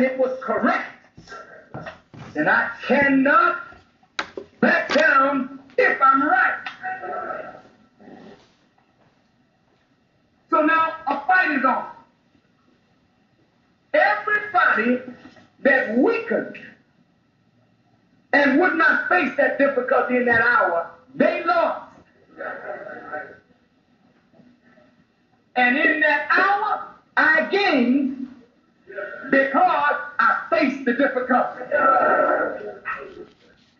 and it was correct. And I cannot back down if I'm right. So now a fight is on. Everybody that weakened and would not face that difficulty in that hour, they lost. And in that hour, I gained because I faced the difficulty.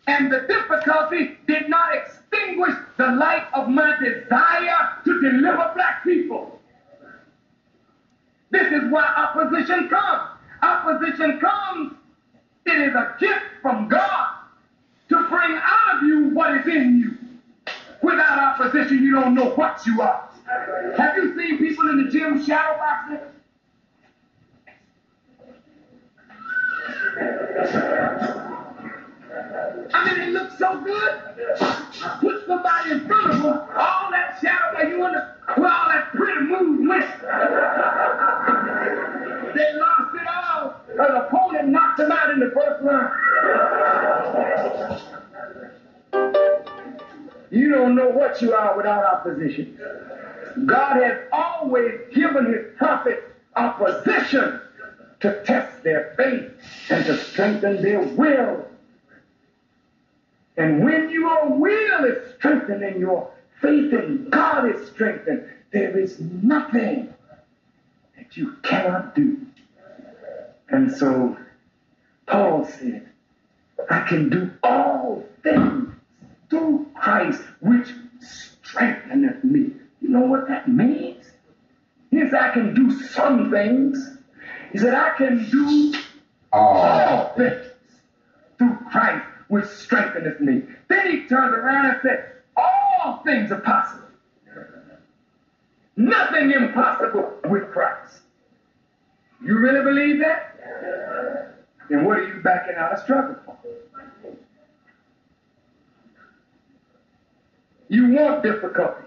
And the difficulty did not extinguish the light of my desire to deliver black people. This why opposition comes. Opposition comes, it is a gift from God to bring out of you what is in you. Without opposition, you don't know what you are. Have you seen people in the gym shadow boxing? I mean, it looks so good. Put somebody in front of them, all that shadow, and you wonder where all that pretty moves went. They lost it all. An opponent knocked them out in the first round. You don't know what you are without opposition. God has always given his prophets opposition to test their faith and to strengthen their will. And when your will is strengthened and your faith in God is strengthened, there is nothing that you cannot do. And so Paul said, I can do all things through Christ which strengtheneth me. You know what that means? He said, I can do some things. He said, I can do all things through Christ which strengtheneth me. Then he turned around and said, All things are possible. Nothing impossible with Christ. You really believe that? Then what are you backing out of struggle for? You want difficulty.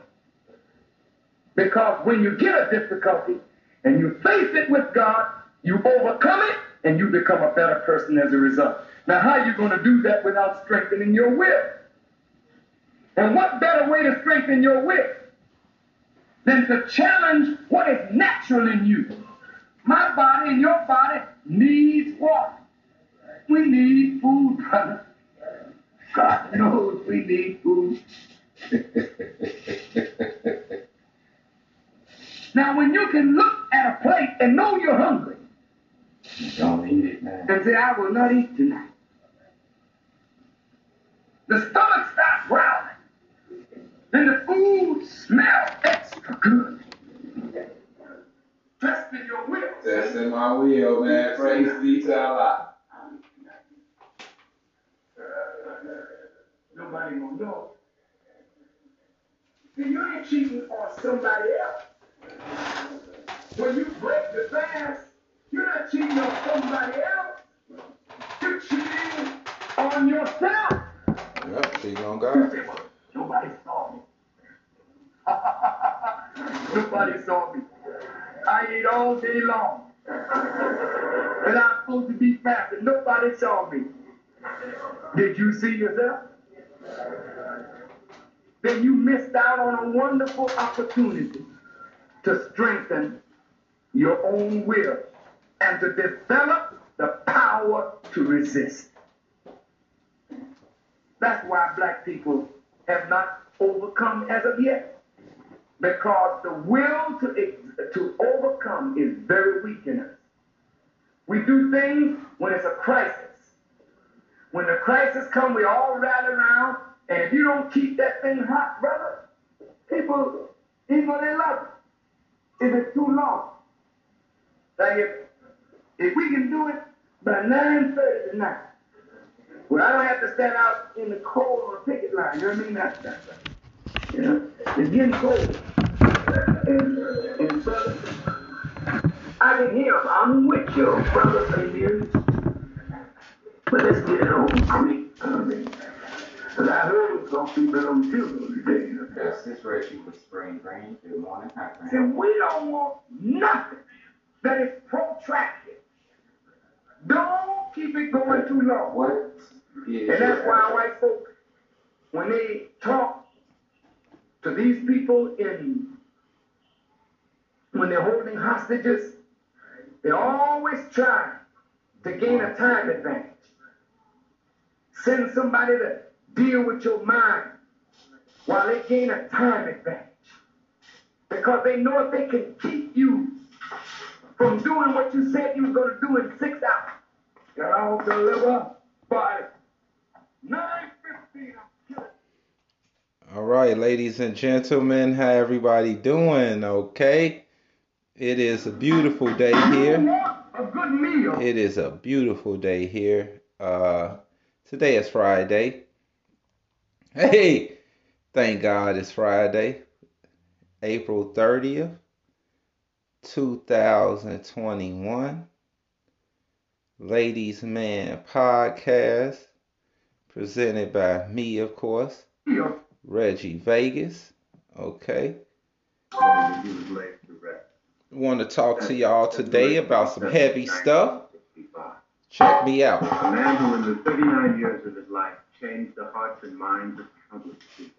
Because when you get a difficulty and you face it with God, you overcome it and you become a better person as a result. Now, how are you going to do that without strengthening your will? And what better way to strengthen your will than to challenge what is natural in you? My body and your body needs what? We need food, brother. God knows we need food. now, when you can look at a plate and know you're hungry, don't eat it, man. And say, I will not eat tonight. The stomach starts growling. And the food smells extra good. Trust in your will. That's in my will, man. Praise be to Allah. Nobody gonna know. See, you ain't cheating on somebody else. When you break the fast, you're not cheating on somebody else. You're cheating on yourself. Yep, cheating on God. Nobody saw me. Nobody saw me. I eat all day long. And I'm supposed to be fasting. Nobody saw me. Did you see yourself? Then you missed out on a wonderful opportunity to strengthen your own will and to develop the power to resist. That's why black people have not overcome as of yet. Because the will to, to overcome is very weak in us. We do things when it's a crisis. When the crisis comes, we all rally around, and if you don't keep that thing hot, brother, people, even they love it, if it's too long. Like if, if we can do it by 9.30 tonight, well, I don't have to stand out in the cold on a picket line. You know what I mean? That's, that's, you know, it's getting cold. And, and I can hear him. I'm with you, brother Fabian. But let's get it over quick. Because I heard it was going to be below zero today. Yes, this ready for spring rain. Good morning, See, we don't want nothing that is protracted. Don't keep it going too long. What? And that's why white folks, when they talk to these people in when they're holding hostages, they always try to gain a time advantage. Send somebody to deal with your mind while they gain a time advantage. Because they know if they can keep you from doing what you said you were going to do in six hours, you'll deliver by 9.15. All right, ladies and gentlemen, how everybody doing? Okay. It is a beautiful day here. A good meal. It is a beautiful day here. Uh today is Friday. Hey, thank God it's Friday. April 30th, 2021. Ladies Man Podcast presented by me, of course. Reggie Vegas. Okay. Want to talk to y'all today about some heavy stuff. Check me out. A man who, in the 39 years of his life, changed the hearts and minds of countless people.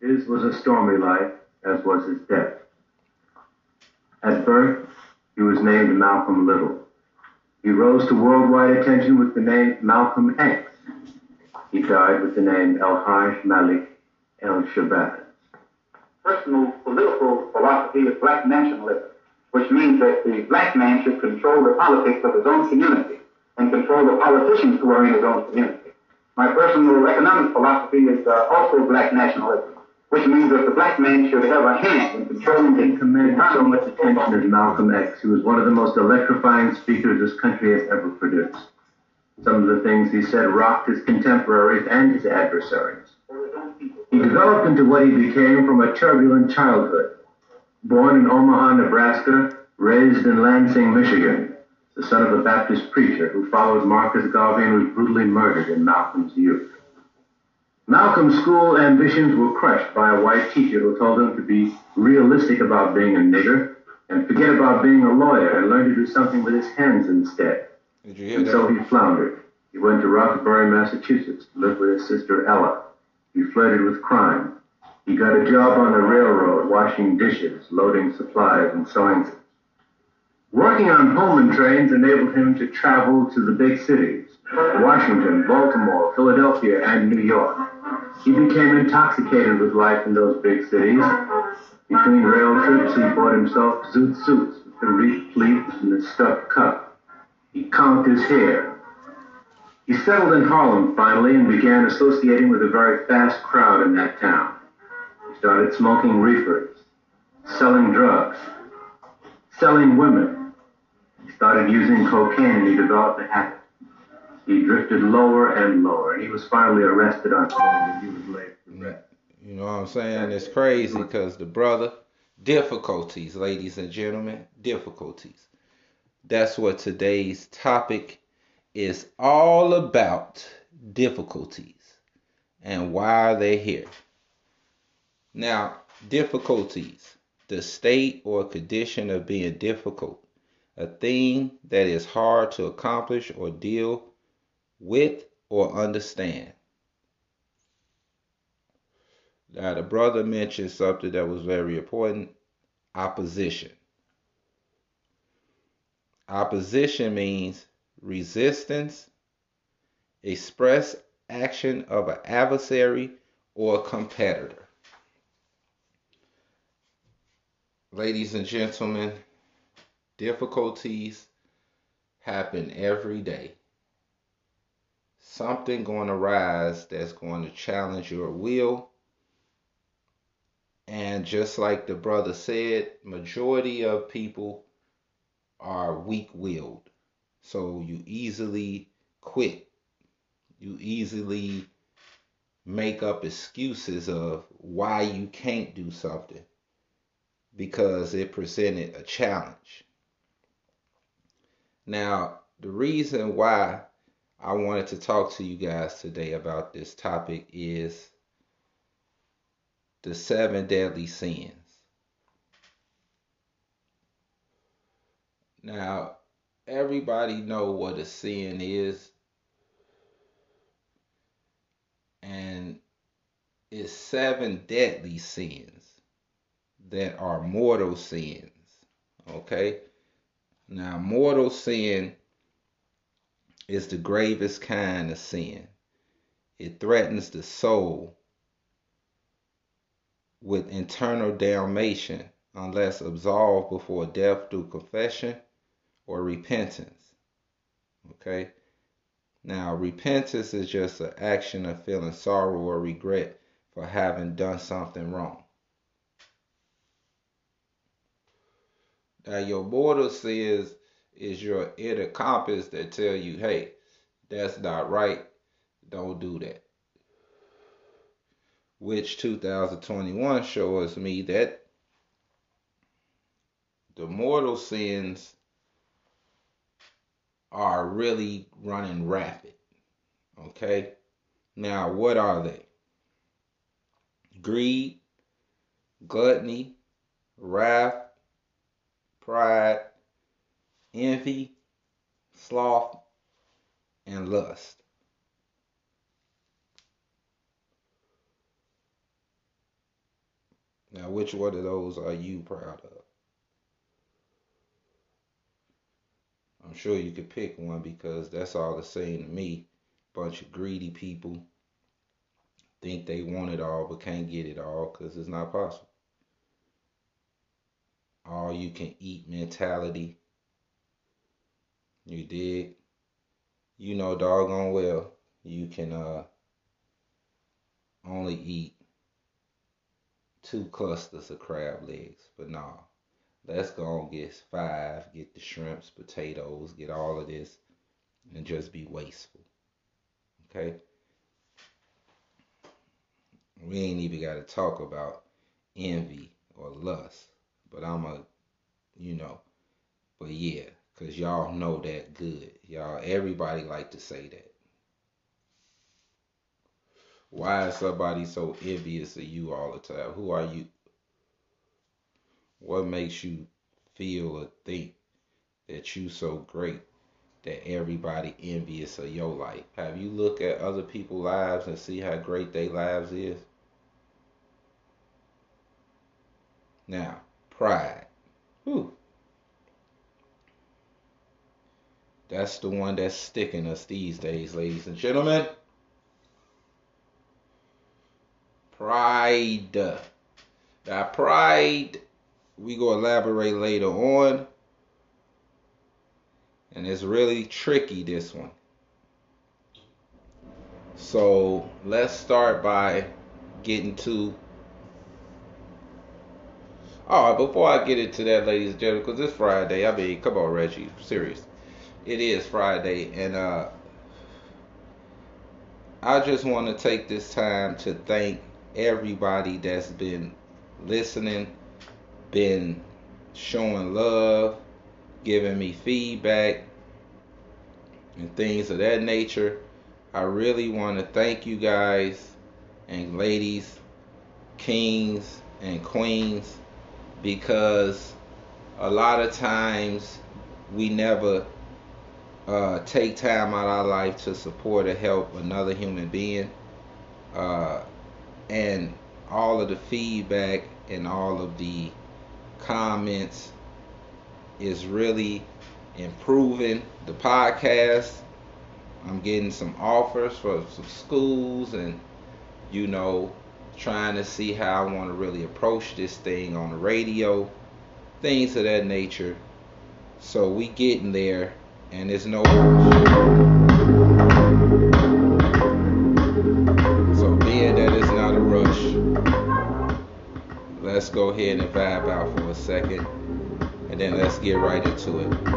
His was a stormy life, as was his death. At birth, he was named Malcolm Little. He rose to worldwide attention with the name Malcolm X. He died with the name El Haj Malik El Shabazz. Personal political philosophy is black nationalism, which means that the black man should control the politics of his own community and control the politicians who are in his own community. My personal economic philosophy is uh, also black nationalism, which means that the black man should have a hand in controlling He the commanded so much attention as Malcolm X, who was one of the most electrifying speakers this country has ever produced. Some of the things he said rocked his contemporaries and his adversaries. He developed into what he became from a turbulent childhood. Born in Omaha, Nebraska, raised in Lansing, Michigan, the son of a Baptist preacher who followed Marcus Garvey and was brutally murdered in Malcolm's youth. Malcolm's school ambitions were crushed by a white teacher who told him to be realistic about being a nigger and forget about being a lawyer and learn to do something with his hands instead. Did you hear And so he floundered. He went to Roxbury, Massachusetts, to live with his sister Ella. He flirted with crime. He got a job on the railroad, washing dishes, loading supplies, and sewing. Working on Pullman trains enabled him to travel to the big cities Washington, Baltimore, Philadelphia, and New York. He became intoxicated with life in those big cities. Between rail trips, he bought himself zoot suits with the reet pleats and the stuffed cup. He combed his hair. He settled in Harlem finally and began associating with a very fast crowd in that town. He started smoking reefers, selling drugs, selling women. He started using cocaine and he developed a habit. He drifted lower and lower, and he was finally arrested on charges he was. You know what I'm saying? It's crazy because the brother, difficulties, ladies and gentlemen, difficulties. That's what today's topic is all about difficulties and why they're here. Now, difficulties, the state or condition of being difficult, a thing that is hard to accomplish or deal with or understand. Now, the brother mentioned something that was very important opposition. Opposition means resistance, express action of an adversary or competitor. Ladies and gentlemen, difficulties happen every day. Something going to rise that's going to challenge your will and just like the brother said, majority of people are weak-willed. So you easily quit. You easily make up excuses of why you can't do something because it presented a challenge. Now, the reason why I wanted to talk to you guys today about this topic is the seven deadly sins. Now, everybody know what a sin is. And it's seven deadly sins that are mortal sins. Okay? Now, mortal sin is the gravest kind of sin. It threatens the soul with internal damnation unless absolved before death through confession or repentance. Okay? Now, repentance is just an action of feeling sorrow or regret for having done something wrong. Now, your mortal sins is your inner compass that tell you, hey, that's not right. Don't do that. Which 2021 shows me that the mortal sins are really running rapid. Okay? Now, what are they? Greed, gluttony, wrath, pride, envy, sloth, and lust. Now, which one of those are you proud of? I'm sure you could pick one because that's all the same to me. Bunch of greedy people think they want it all but can't get it all because it's not possible. All you can eat mentality. You did. You know doggone well you can uh only eat two clusters of crab legs, but nah. Let's go and get five, get the shrimps, potatoes, get all of this, and just be wasteful. Okay? We ain't even got to talk about envy or lust, but I'm a, you know, but yeah, because y'all know that good. Y'all, everybody like to say that. Why is somebody so envious of you all the time? Who are you? What makes you feel or think that you so great that everybody envious of your life? Have you look at other people's lives and see how great their lives is? Now, pride. Whew. That's the one that's sticking us these days, ladies and gentlemen. Pride. Now, pride we go elaborate later on. And it's really tricky this one. So let's start by getting to all right, before I get into that, ladies and gentlemen, because it's Friday. I mean, come on, Reggie, serious. It is Friday, and uh, I just want to take this time to thank everybody that's been listening been showing love, giving me feedback, and things of that nature. I really want to thank you guys and ladies, kings and queens, because a lot of times we never uh, take time out of our life to support or help another human being. Uh, and all of the feedback and all of the comments is really improving the podcast. I'm getting some offers for some schools and, you know, trying to see how I want to really approach this thing on the radio, things of that nature. So we getting there and there's no let's go ahead and vibe out for a second and then let's get right into it.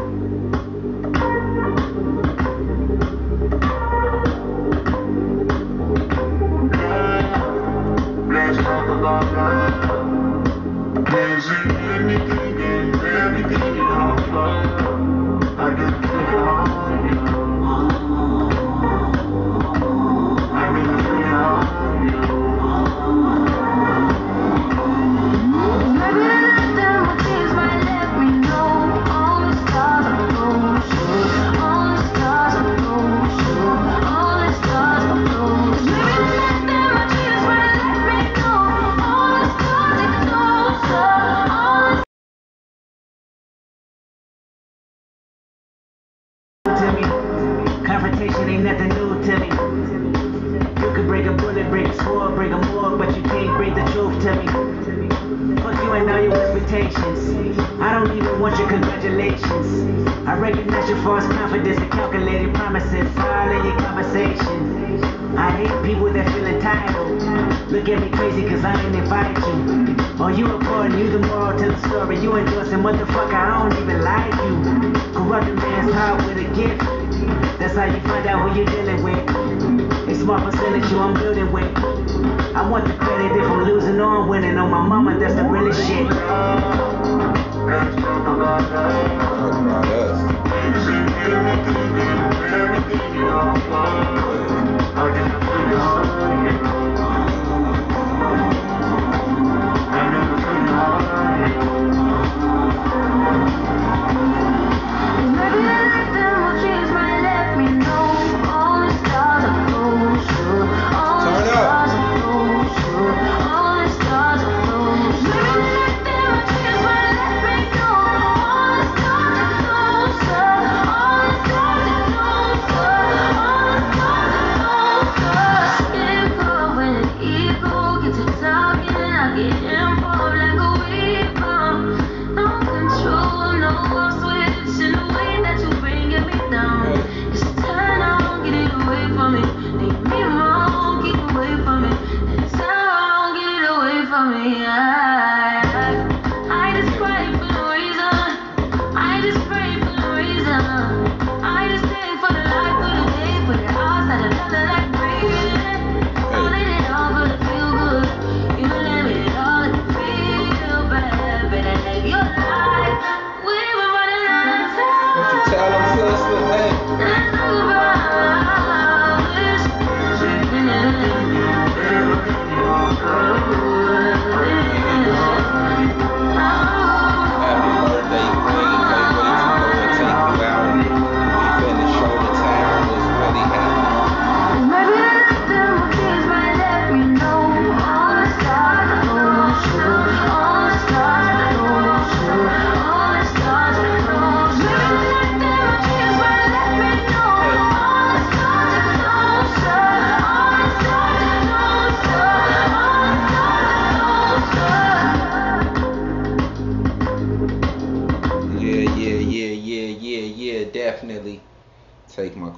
Small percentage I'm building with. I want the credit if I'm losing or I'm winning. On my mama, that's the realest shit. Us.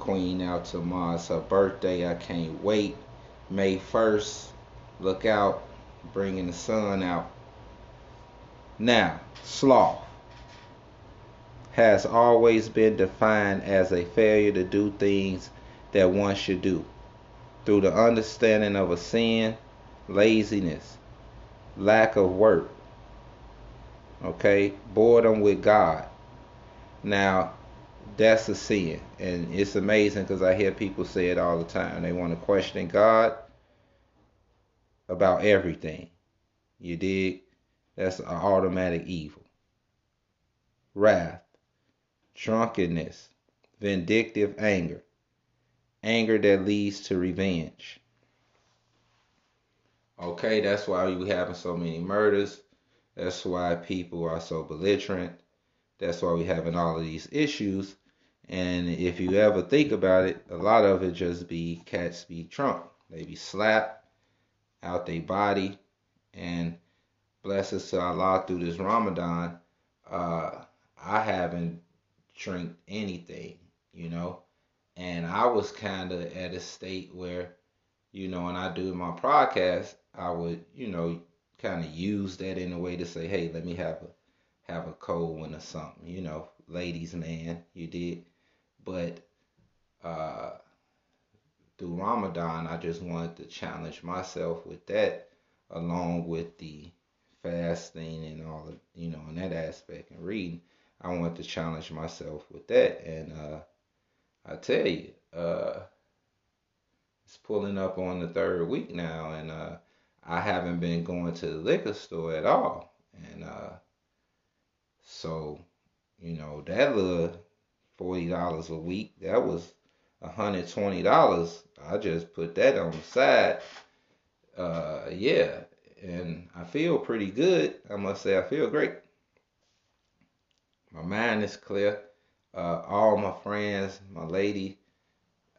Queen out tomorrow. It's her birthday. I can't wait. May 1st. Look out. Bringing the sun out. Now, sloth has always been defined as a failure to do things that one should do through the understanding of a sin, laziness, lack of work, okay, boredom with God. Now, that's a sin, and it's amazing because I hear people say it all the time. They want to question God about everything. You dig? That's an automatic evil. Wrath, drunkenness, vindictive anger, anger that leads to revenge. Okay, that's why you having so many murders. That's why people are so belligerent. That's why we're having all of these issues. And if you ever think about it, a lot of it just be cats be drunk. They be slapped out their body. And blessings to Allah through this Ramadan. Uh, I haven't drank anything, you know. And I was kind of at a state where, you know, when I do my podcast, I would, you know, kind of use that in a way to say, hey, let me have a have a cold one or something, you know, ladies man, you did. But uh through Ramadan I just wanted to challenge myself with that along with the fasting and all of you know, in that aspect and reading. I wanted to challenge myself with that and uh I tell you, uh it's pulling up on the third week now and uh I haven't been going to the liquor store at all. And uh so, you know, that little forty dollars a week, that was hundred twenty dollars. I just put that on the side. Uh yeah. And I feel pretty good. I must say I feel great. My mind is clear. Uh all my friends, my lady,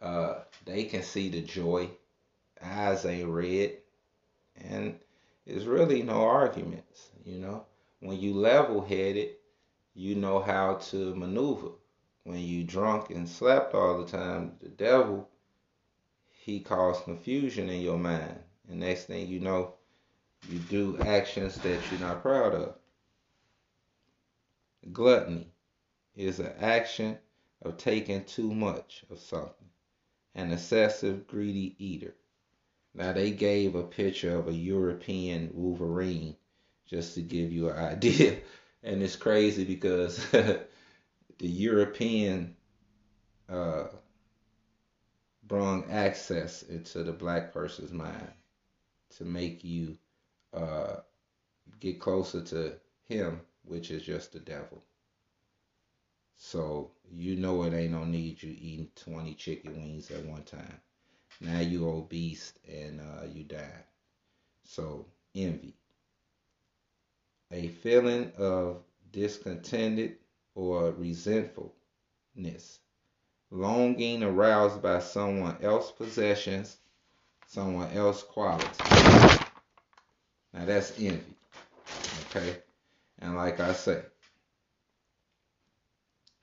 Uh, they can see the joy. Eyes ain't red, and it's really no arguments. You know, when you level headed, you know how to maneuver. When you drunk and slept all the time, the devil, he caused confusion in your mind. And next thing you know, you do actions that you're not proud of. Gluttony is an action of taking too much of something. An excessive greedy eater. Now they gave a picture of a European Wolverine just to give you an idea. And it's crazy because the European uh, brought access into the black person's mind to make you uh, get closer to him, which is just the devil. So you know it ain't no need you eating 20 chicken wings at one time. Now you obese and uh, you die. So envy. A feeling of discontented or resentfulness. Longing aroused by someone else's possessions, someone else's quality. Now that's envy. Okay? And like I say,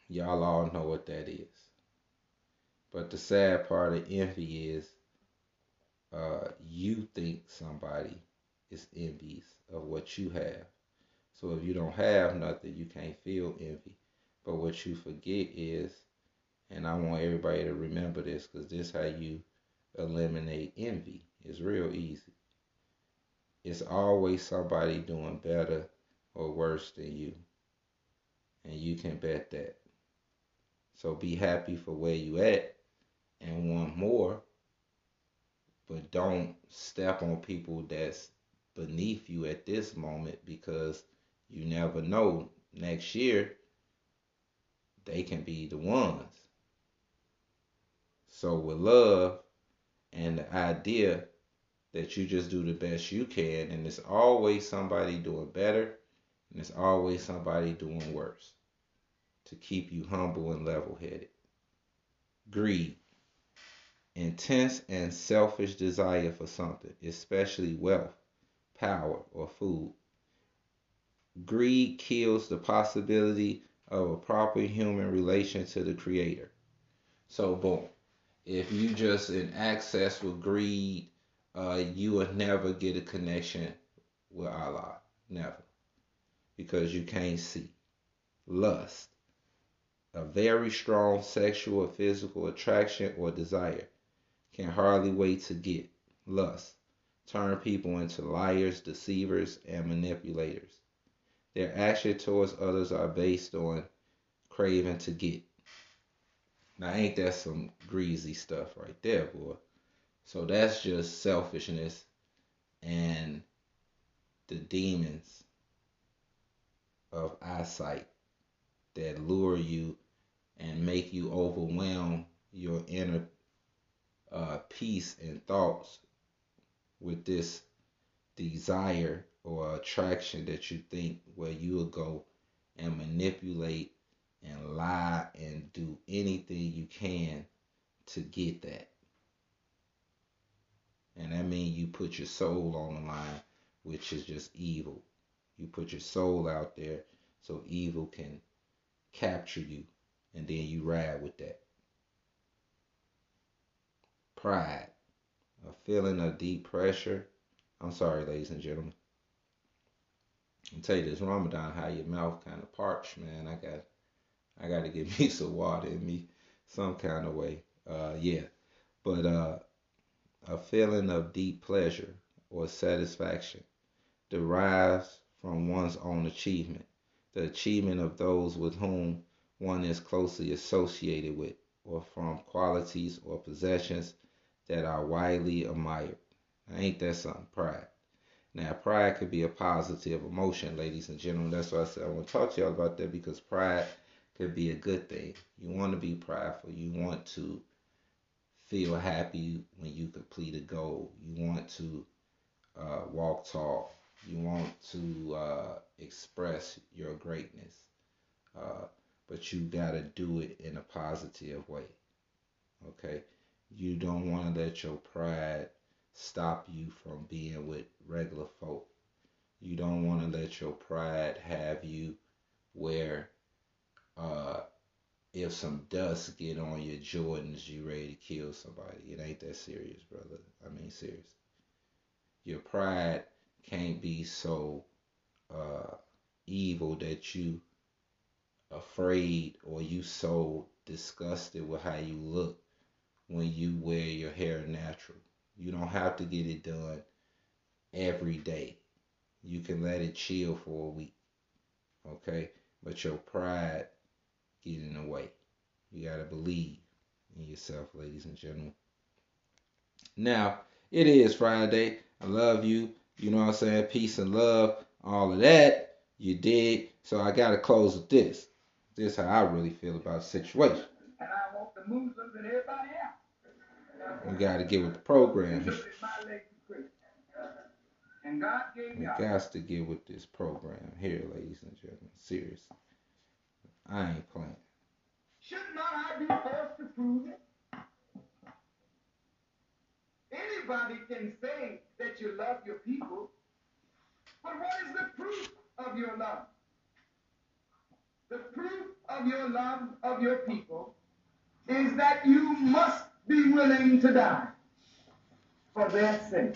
y'all all know what that is. But the sad part of envy is uh, you think somebody is envious of what you have. So if you don't have nothing, you can't feel envy. But what you forget is, and I want everybody to remember this because this is how you eliminate envy. It's real easy. It's always somebody doing better or worse than you. And you can bet that. So be happy for where you at and want more. But don't step on people that's beneath you at this moment because you never know next year they can be the ones. So with love and the idea that you just do the best you can and it's always somebody doing better and it's always somebody doing worse to keep you humble and level headed. Greed. Intense and selfish desire for something, especially wealth, power, or food. Greed kills the possibility of a proper human relation to the Creator. So, boom. If you just in access with greed, uh, you will never get a connection with Allah. Never. Because you can't see. Lust a very strong sexual or physical attraction or desire. Can hardly wait to get. Lust. Turn people into liars, deceivers, and manipulators. Their action towards others are based on craving to get. Now, ain't that some greasy stuff right there, boy? So that's just selfishness and the demons of eyesight that lure you and make you overwhelm your inner uh, peace and thoughts with this desire or attraction that you think where you will go and manipulate and lie and do anything you can to get that. And that means you put your soul on the line, which is just evil. You put your soul out there so evil can capture you, and then you ride with that. Pride, a feeling of deep pressure. I'm sorry, ladies and gentlemen. I'll tell you this Ramadan, how your mouth kind of parched, man. I got, I got to get me some water in me, some kind of way. Uh, yeah, but uh, a feeling of deep pleasure or satisfaction derives from one's own achievement the achievement of those with whom one is closely associated with, or from qualities or possessions that are widely admired. Now, ain't that something? Pride. Now, pride could be a positive emotion, ladies and gentlemen. That's why I said I want to talk to y'all about that because pride could be a good thing. You want to be prideful. You want to feel happy when you complete a goal. You want to uh, walk tall. You want to uh, express your greatness, uh, but you got to do it in a positive way. Okay? You don't want to let your pride stop you from being with regular folk. You don't want to let your pride have you where uh if some dust get on your Jordans, you ready to kill somebody. It ain't that serious, brother. I mean serious. Your pride can't be so uh evil that you afraid or you so disgusted with how you look when you wear your hair natural. You don't have to get it done every day. You can let it chill for a week. Okay? But your pride get in the way. You gotta believe in yourself, ladies and gentlemen. Now, it is Friday. I love you. You know what I'm saying? Peace and love. All of that. You did. So I gotta close with this. This is how I really feel about the situation. And I want the everybody else. We gotta get with the program. Look at my legs is crazy. And God gave We got to get with this program here, ladies and gentlemen. Seriously. I ain't playing. Should not I be forced to prove it? Anybody can say that you love your people, but what is the proof of your love? The proof of your love of your people is that you must be willing to die for their sake.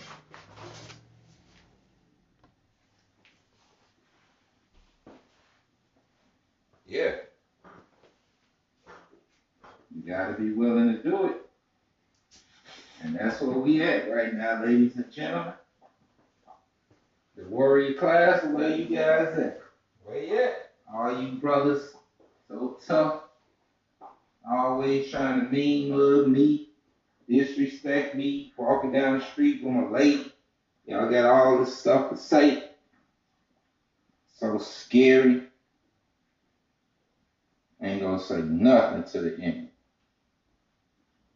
Yeah. You gotta be willing to do it. And that's where we at right now, ladies and gentlemen. The warrior class, where you guys at? Where you at? All you brothers, so tough. Always trying to mean mug me, disrespect me, walking down the street with my lady. Y'all got all this stuff to say. So scary. Ain't gonna say nothing to the enemy.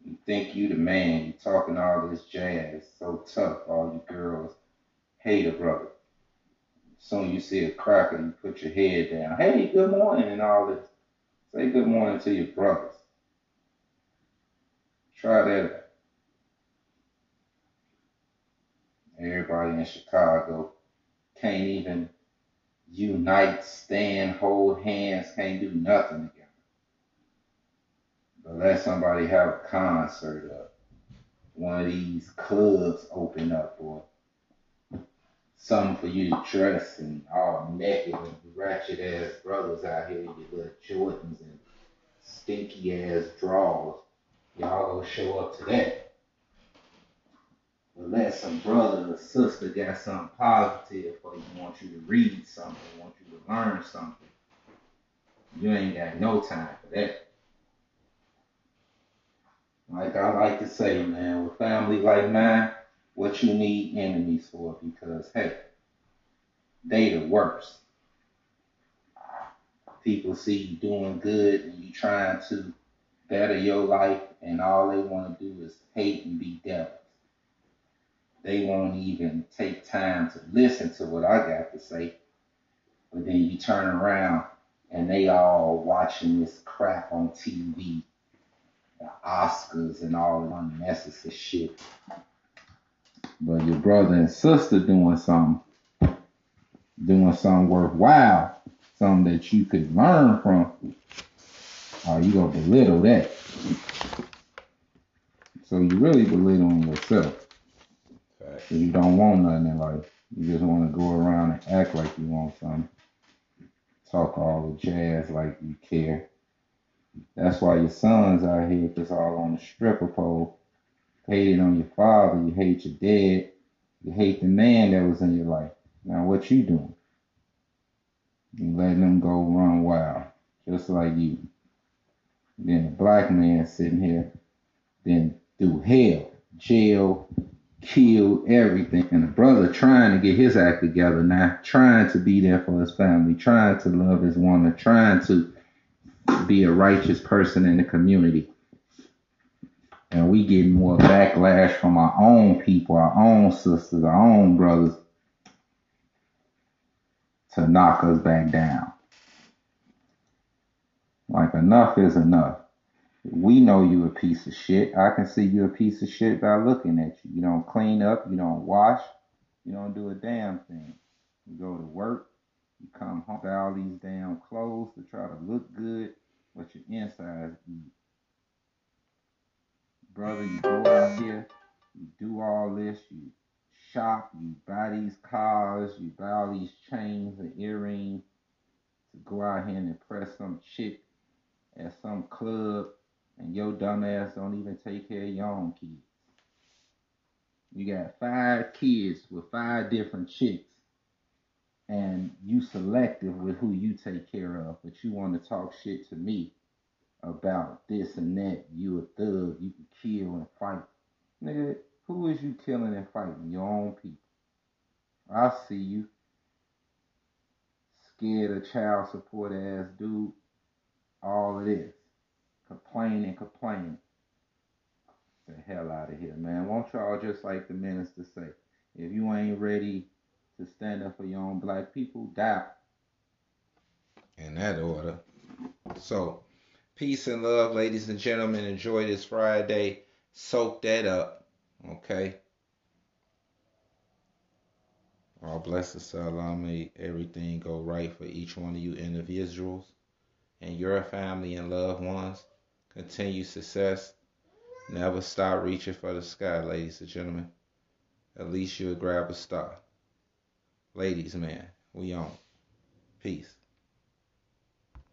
You think you the man, you talking all this jazz, so tough, all you girls hate a brother. Soon you see a cracker, you put your head down. Hey, good morning and all this. Say good morning to your brothers. Try that. Everybody in Chicago can't even unite, stand, hold hands, can't do nothing together. But let somebody have a concert or one of these clubs open up or something for you to dress and all naked and ratchet ass brothers out here, your little Jordans and stinky ass drawers. Y'all gonna show up to that. Let some brother or sister got something positive for you, want you to read something, want you to learn something. You ain't got no time for that. Like I like to say, man, with family like mine, what you need enemies for because hey, they the worst. People see you doing good and you trying to better your life and all they want to do is hate and be devils. They won't even take time to listen to what I got to say. But then you turn around and they all watching this crap on TV the Oscars and all the unnecessary shit. But your brother and sister doing something, doing something worthwhile, something that you could learn from, oh, you gonna belittle that. So you really belittling yourself. So you don't want nothing in life. You just want to go around and act like you want something. Talk all the jazz like you care. That's why your sons out here just all on the stripper pole. Hated on your father, you hate your dad, you hate the man that was in your life. Now what you doing? You letting them go run wild, just like you. Then a black man sitting here, then through hell, jail, killed, everything. And the brother trying to get his act together now, trying to be there for his family, trying to love his woman, trying to be a righteous person in the community. And we get more backlash from our own people, our own sisters, our own brothers to knock us back down. Like enough is enough. We know you a piece of shit. I can see you a piece of shit by looking at you. You don't clean up, you don't wash, you don't do a damn thing. You go to work, you come home all these damn clothes to try to look good, but your insides eat. Brother, you go out here, you do all this, you shop, you buy these cars, you buy all these chains and earrings to go out here and impress some chick at some club, and your dumb ass don't even take care of your own kids. You got five kids with five different chicks, and you selective with who you take care of, but you want to talk shit to me about this and that. You a thug, you can kill and fight. Nigga, who is you killing and fighting? Your own people. I see you. Scared of child support ass dude. All of this. Complaining, complaining. The hell out of here, man. Won't y'all just like the minister say? If you ain't ready to stand up for your own black people, die. In that order. So, peace and love, ladies and gentlemen. Enjoy this Friday. Soak that up. Okay. All blessings Allah. May everything go right for each one of you individuals and your family and loved ones. Continue success. Never stop reaching for the sky, ladies and gentlemen. At least you'll grab a star. Ladies, man, we on. Peace.